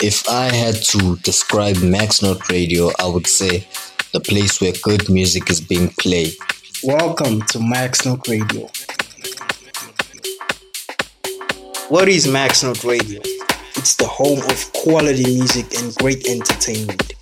If I had to describe Max Note Radio, I would say the place where good music is being played. Welcome to Max Note Radio. What is Max Note Radio? It's the home of quality music and great entertainment.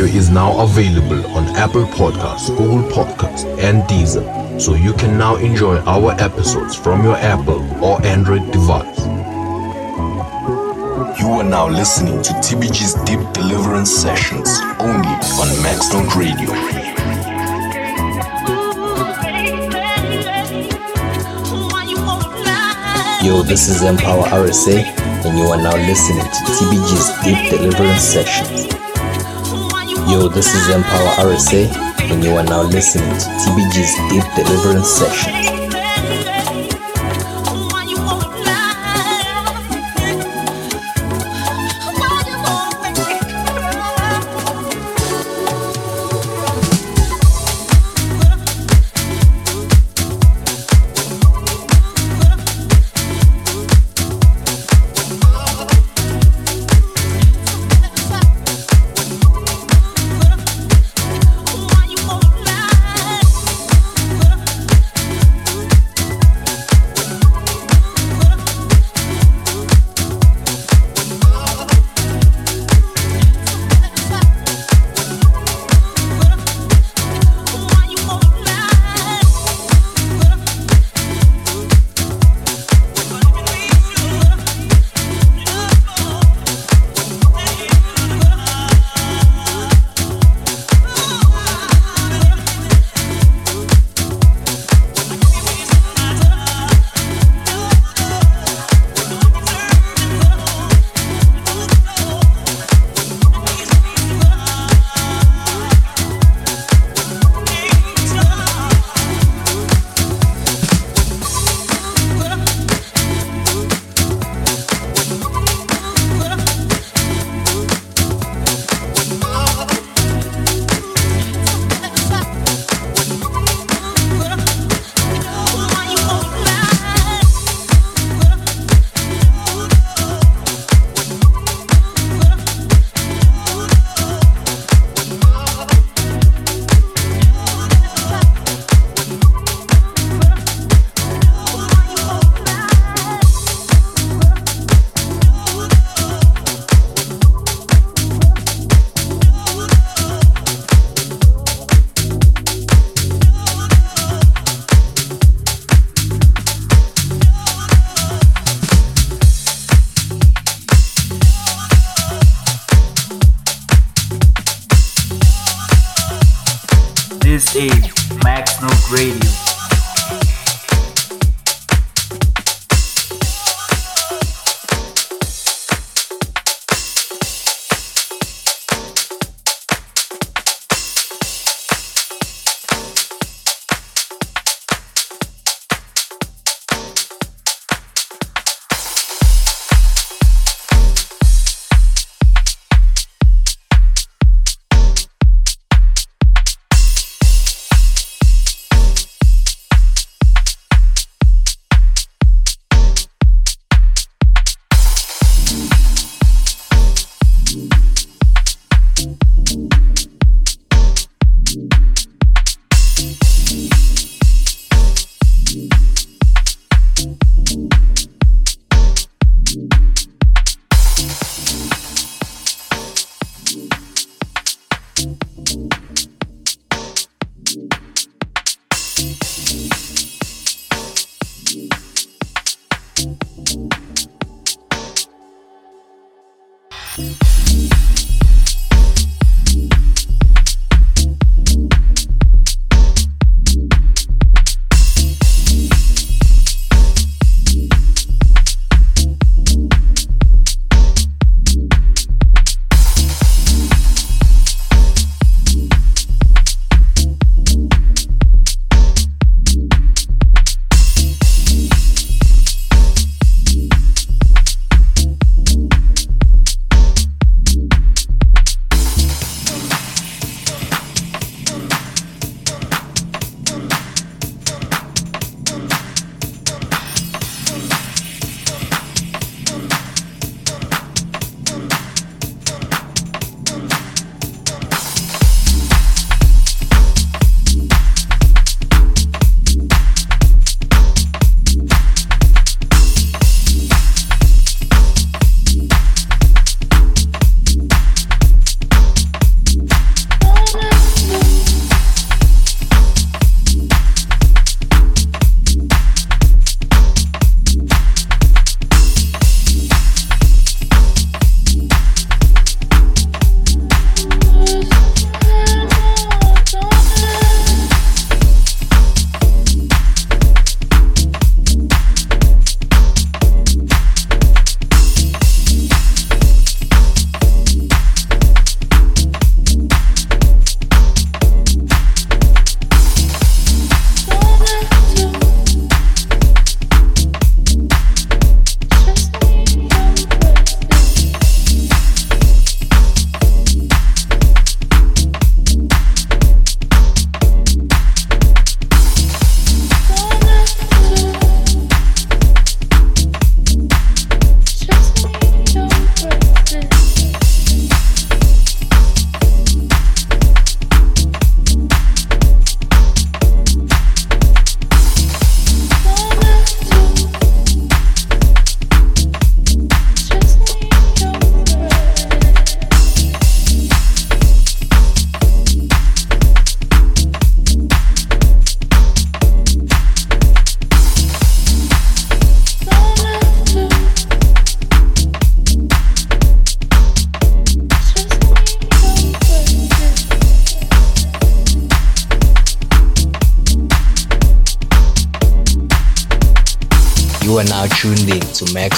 Radio is now available on Apple Podcasts, Google Podcasts, and Deezer, so you can now enjoy our episodes from your Apple or Android device. You are now listening to TBG's Deep Deliverance Sessions only on Maxnote Radio. Yo, this is Empower RSA, and you are now listening to TBG's Deep Deliverance Sessions. Yo, this is Empower RSA, and you are now listening to TBG's Deep Deliverance Sessions.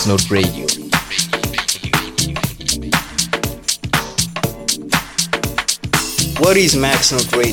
Max Note Radio. What is Max Note Radio?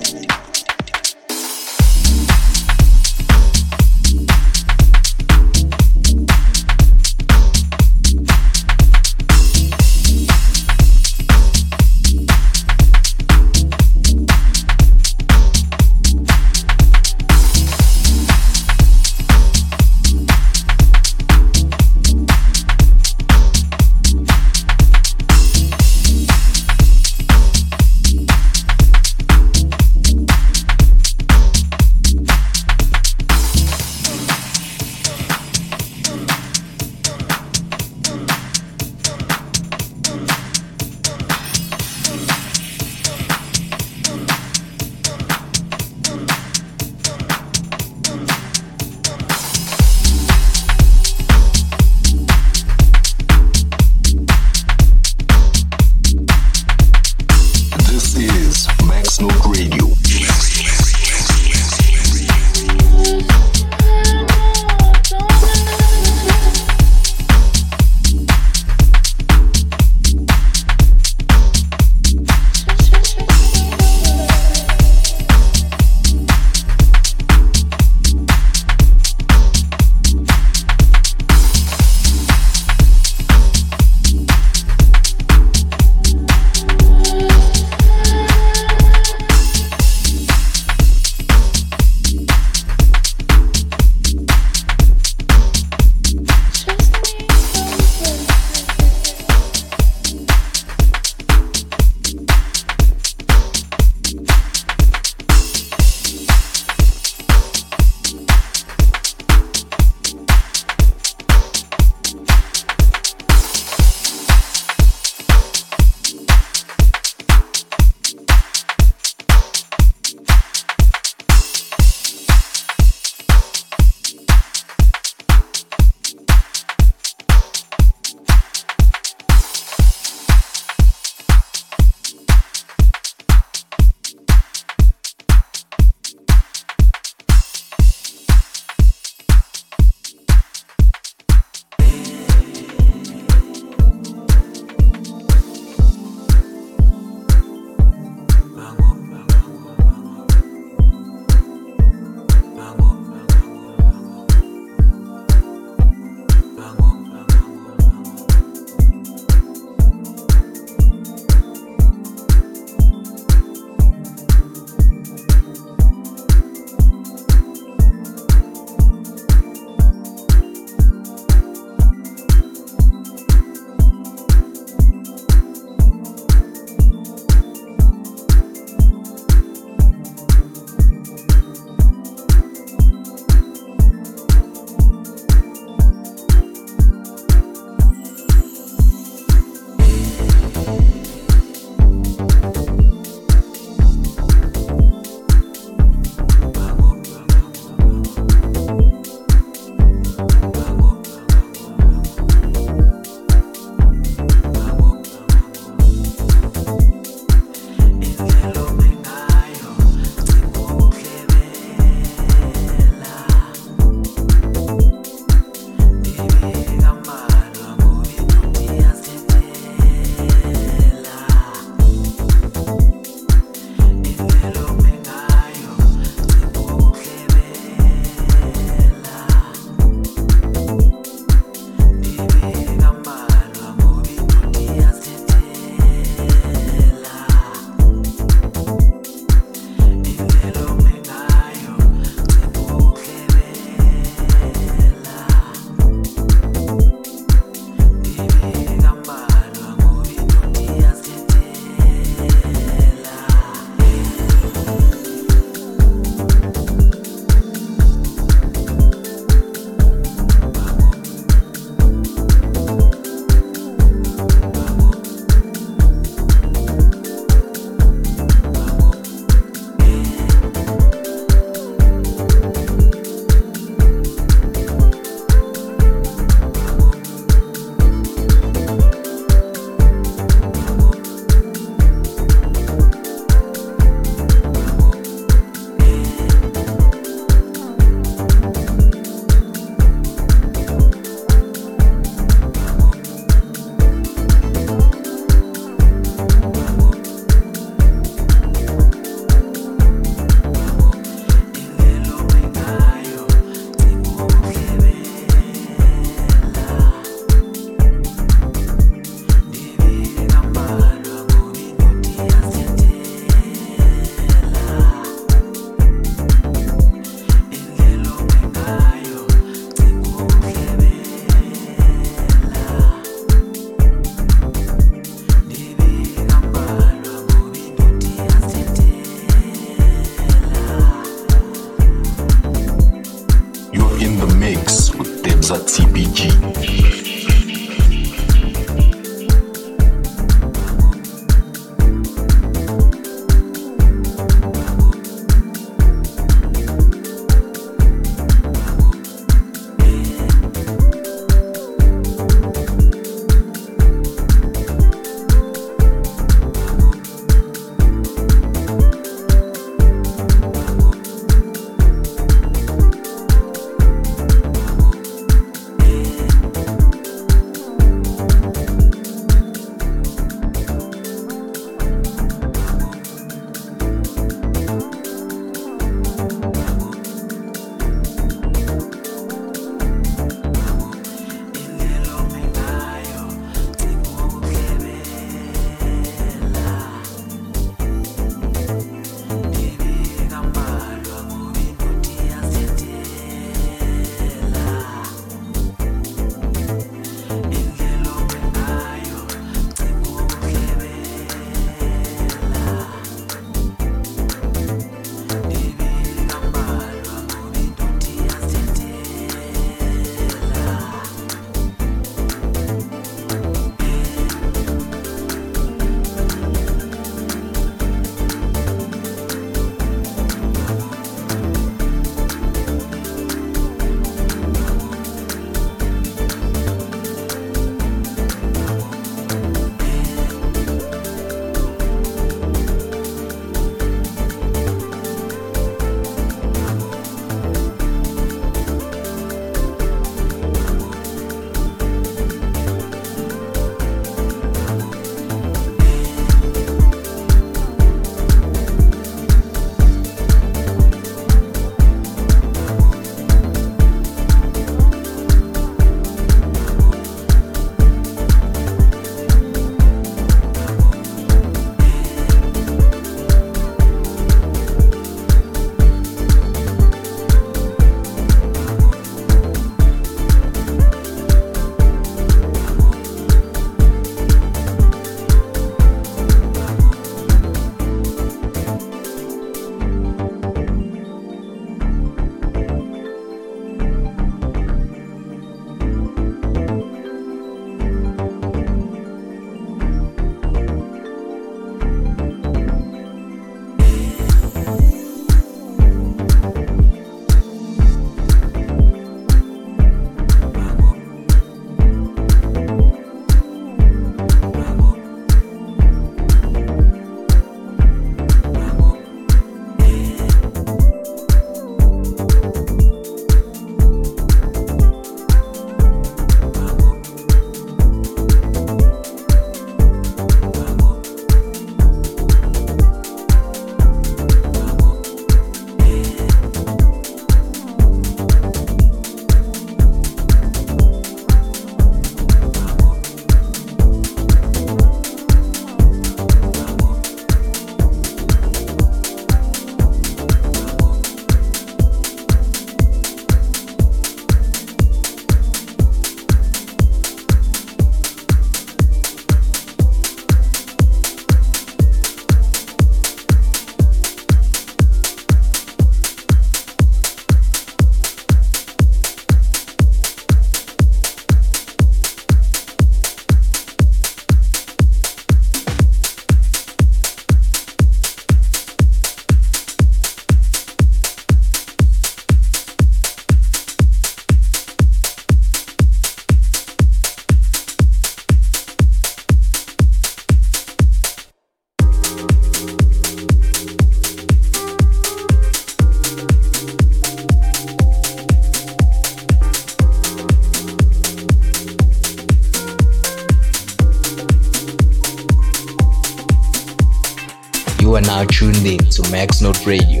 Max Note Radio.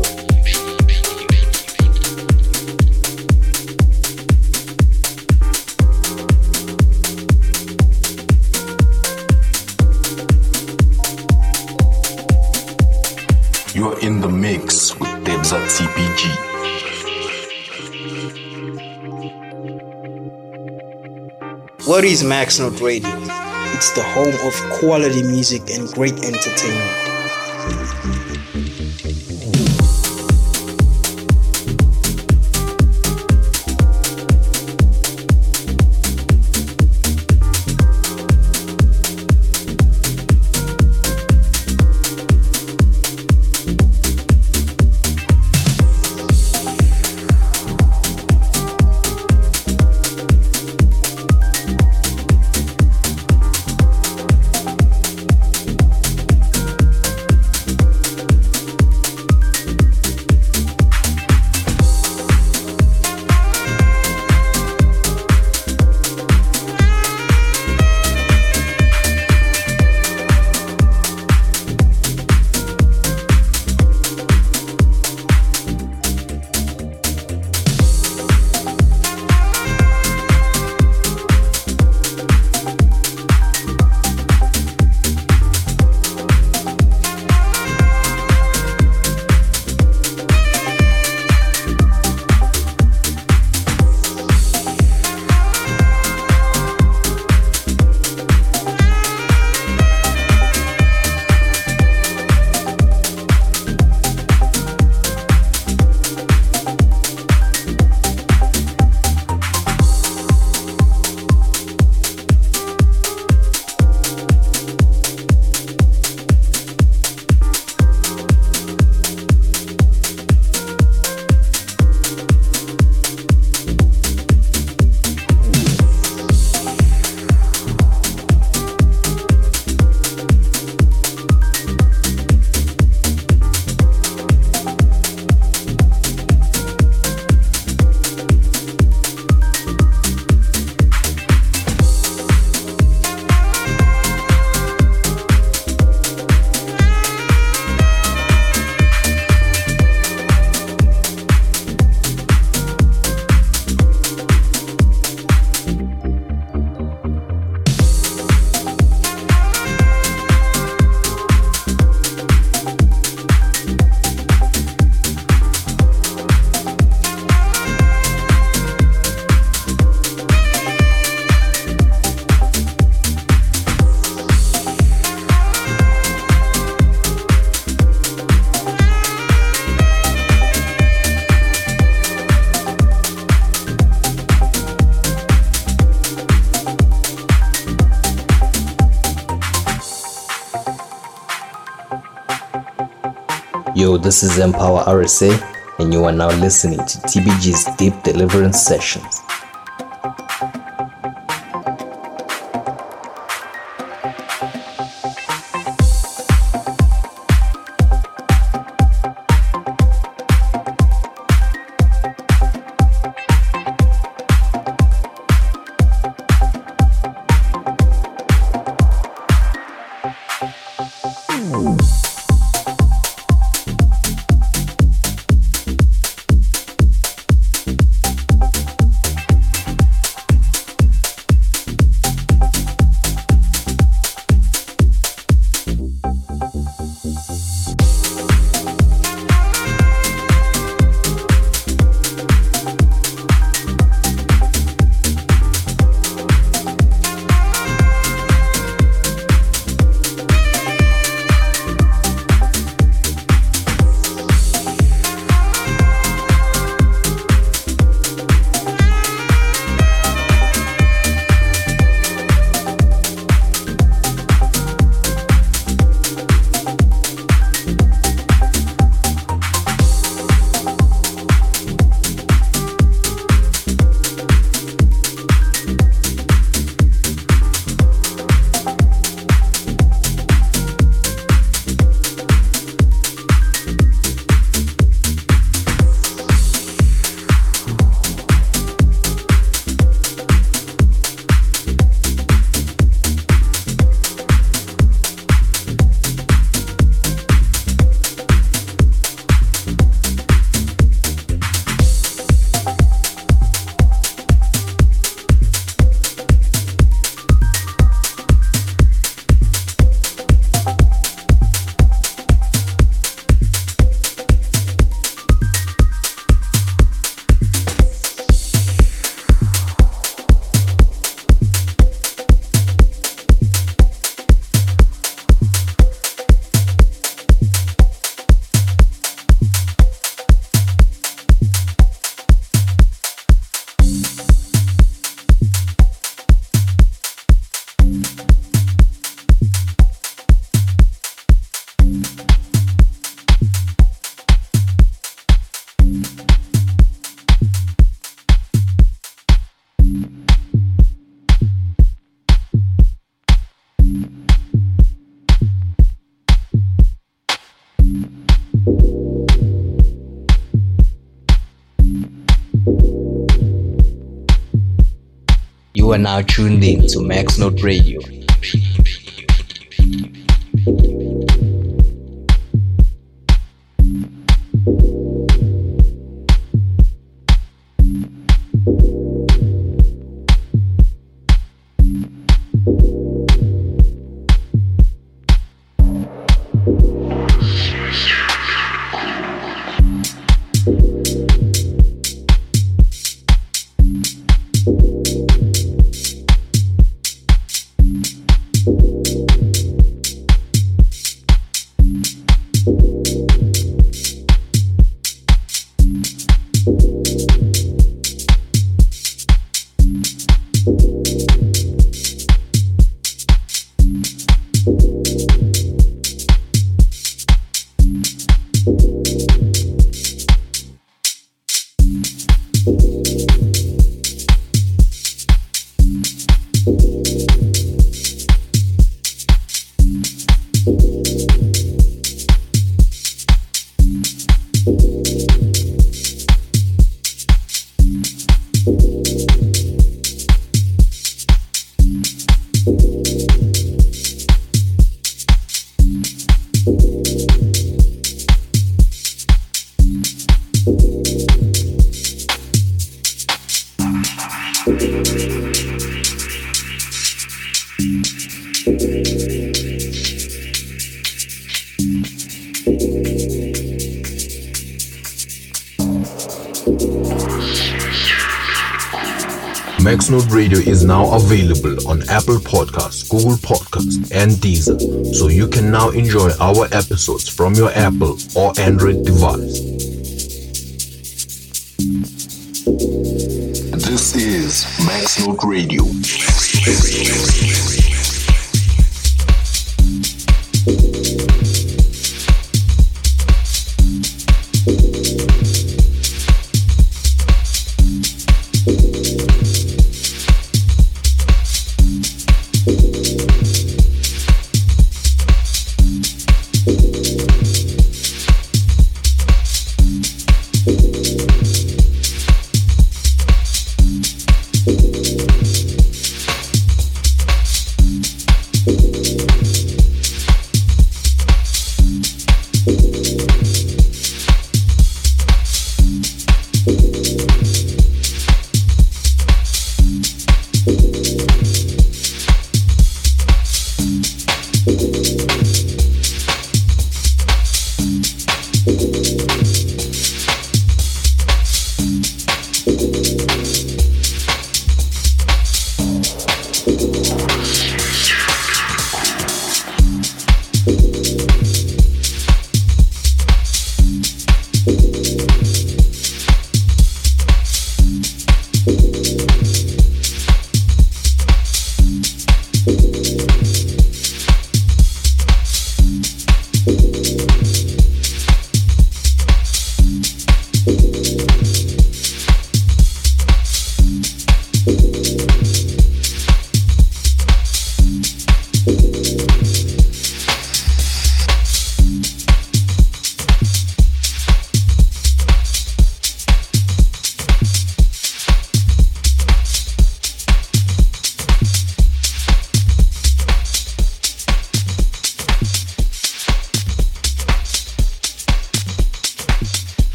You're in the mix with Debza TPG. What is Max Note Radio? It's the home of quality music and great entertainment. This is Empower RSA, and you are now listening to TBG's Deep Deliverance Sessions. You are now tuned in to Max Note Radio. On Apple Podcasts, Google Podcasts, and Deezer, so you can now enjoy our episodes from your Apple or Android device. This is Maxnote Radio.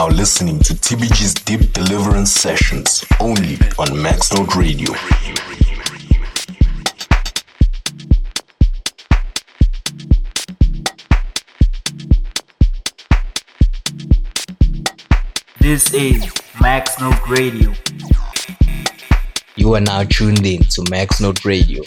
Now listening to TBG's Deep Deliverance Sessions only on Maxnote Radio. This is Maxnote Radio. You are now tuned in to Maxnote Radio.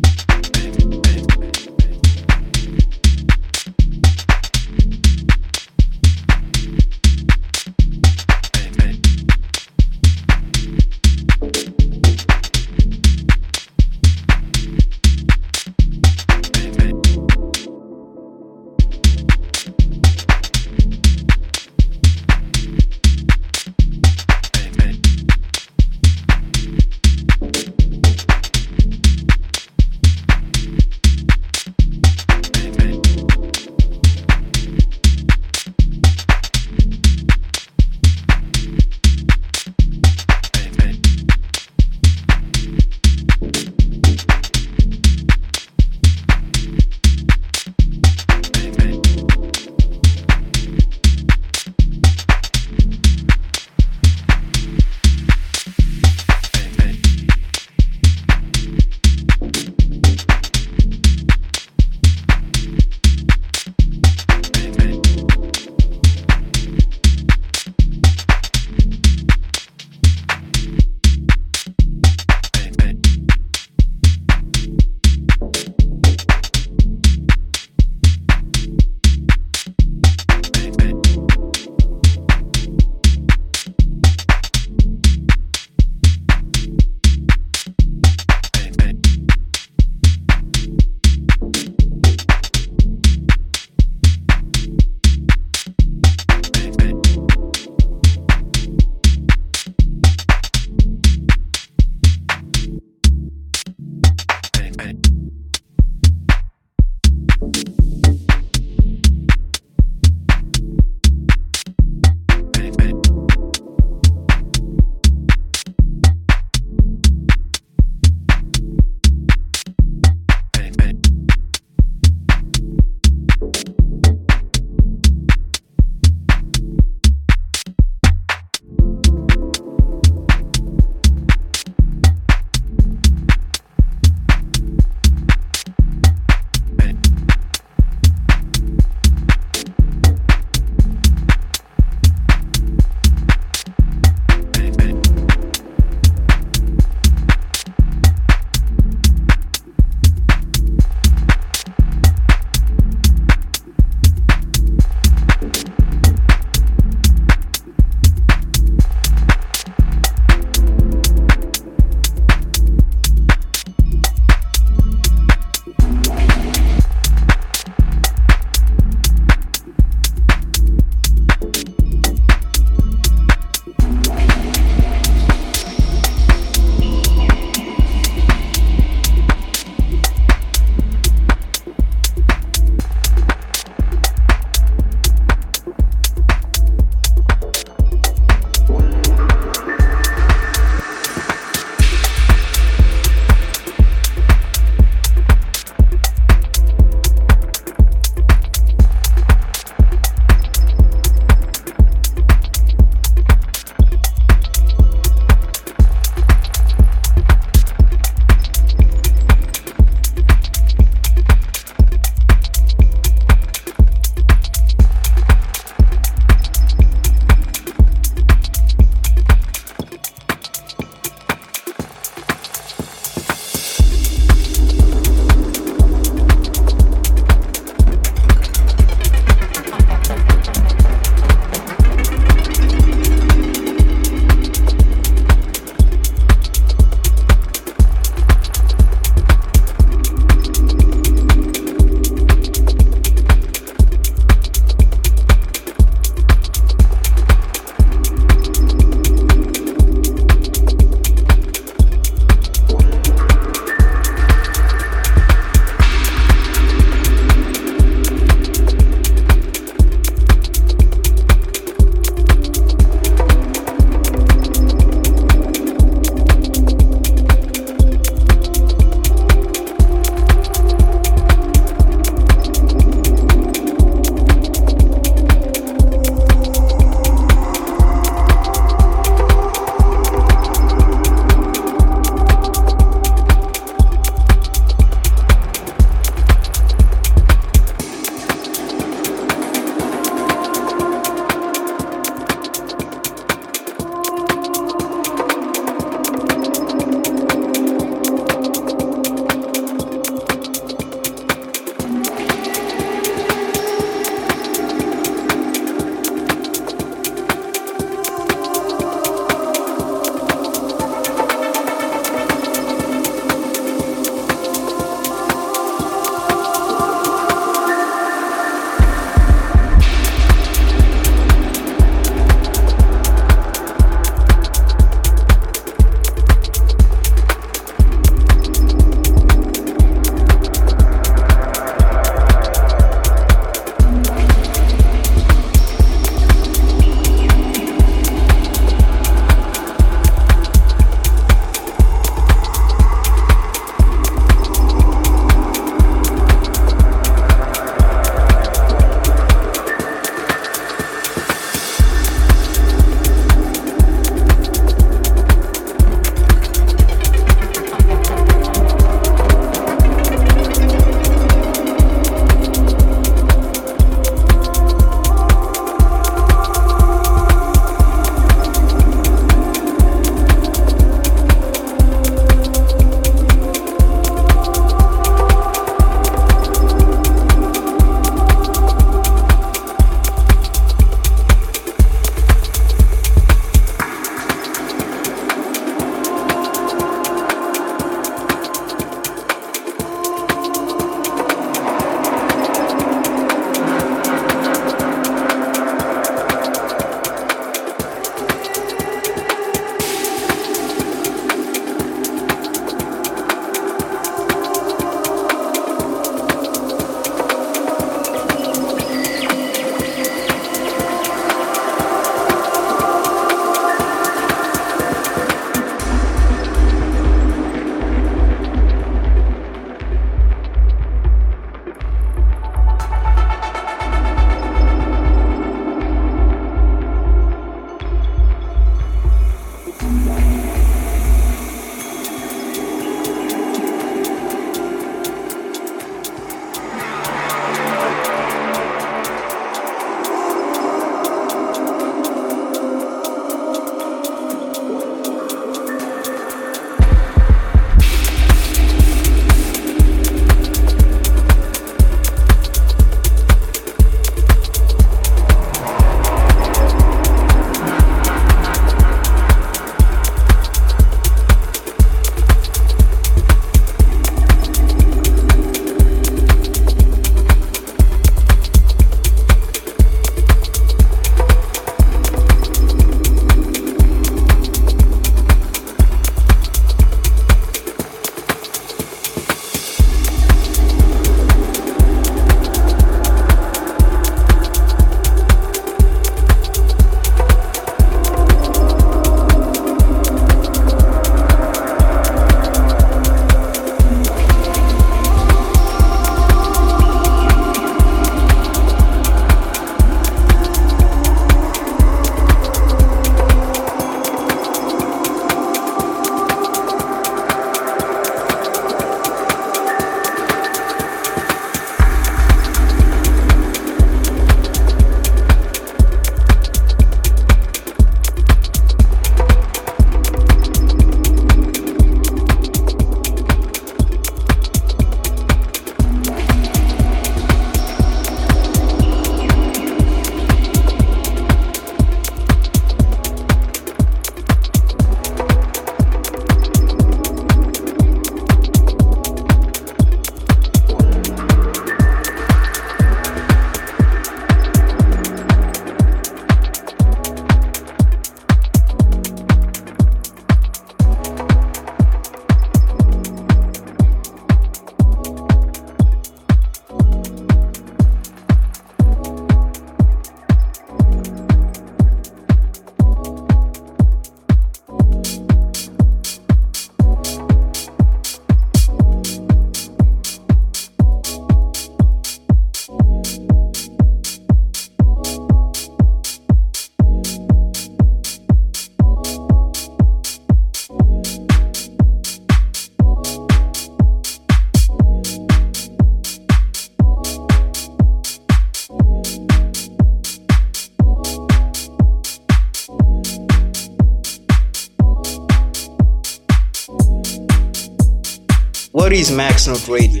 What is Max Note Radio?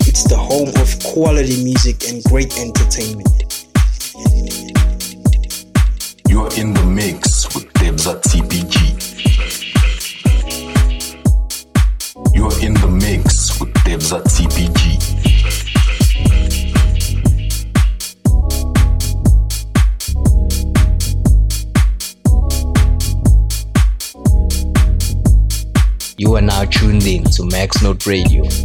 It's the home of quality music and great entertainment. X Note Radio.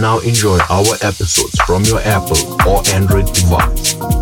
Now enjoy our episodes from your Apple or Android device.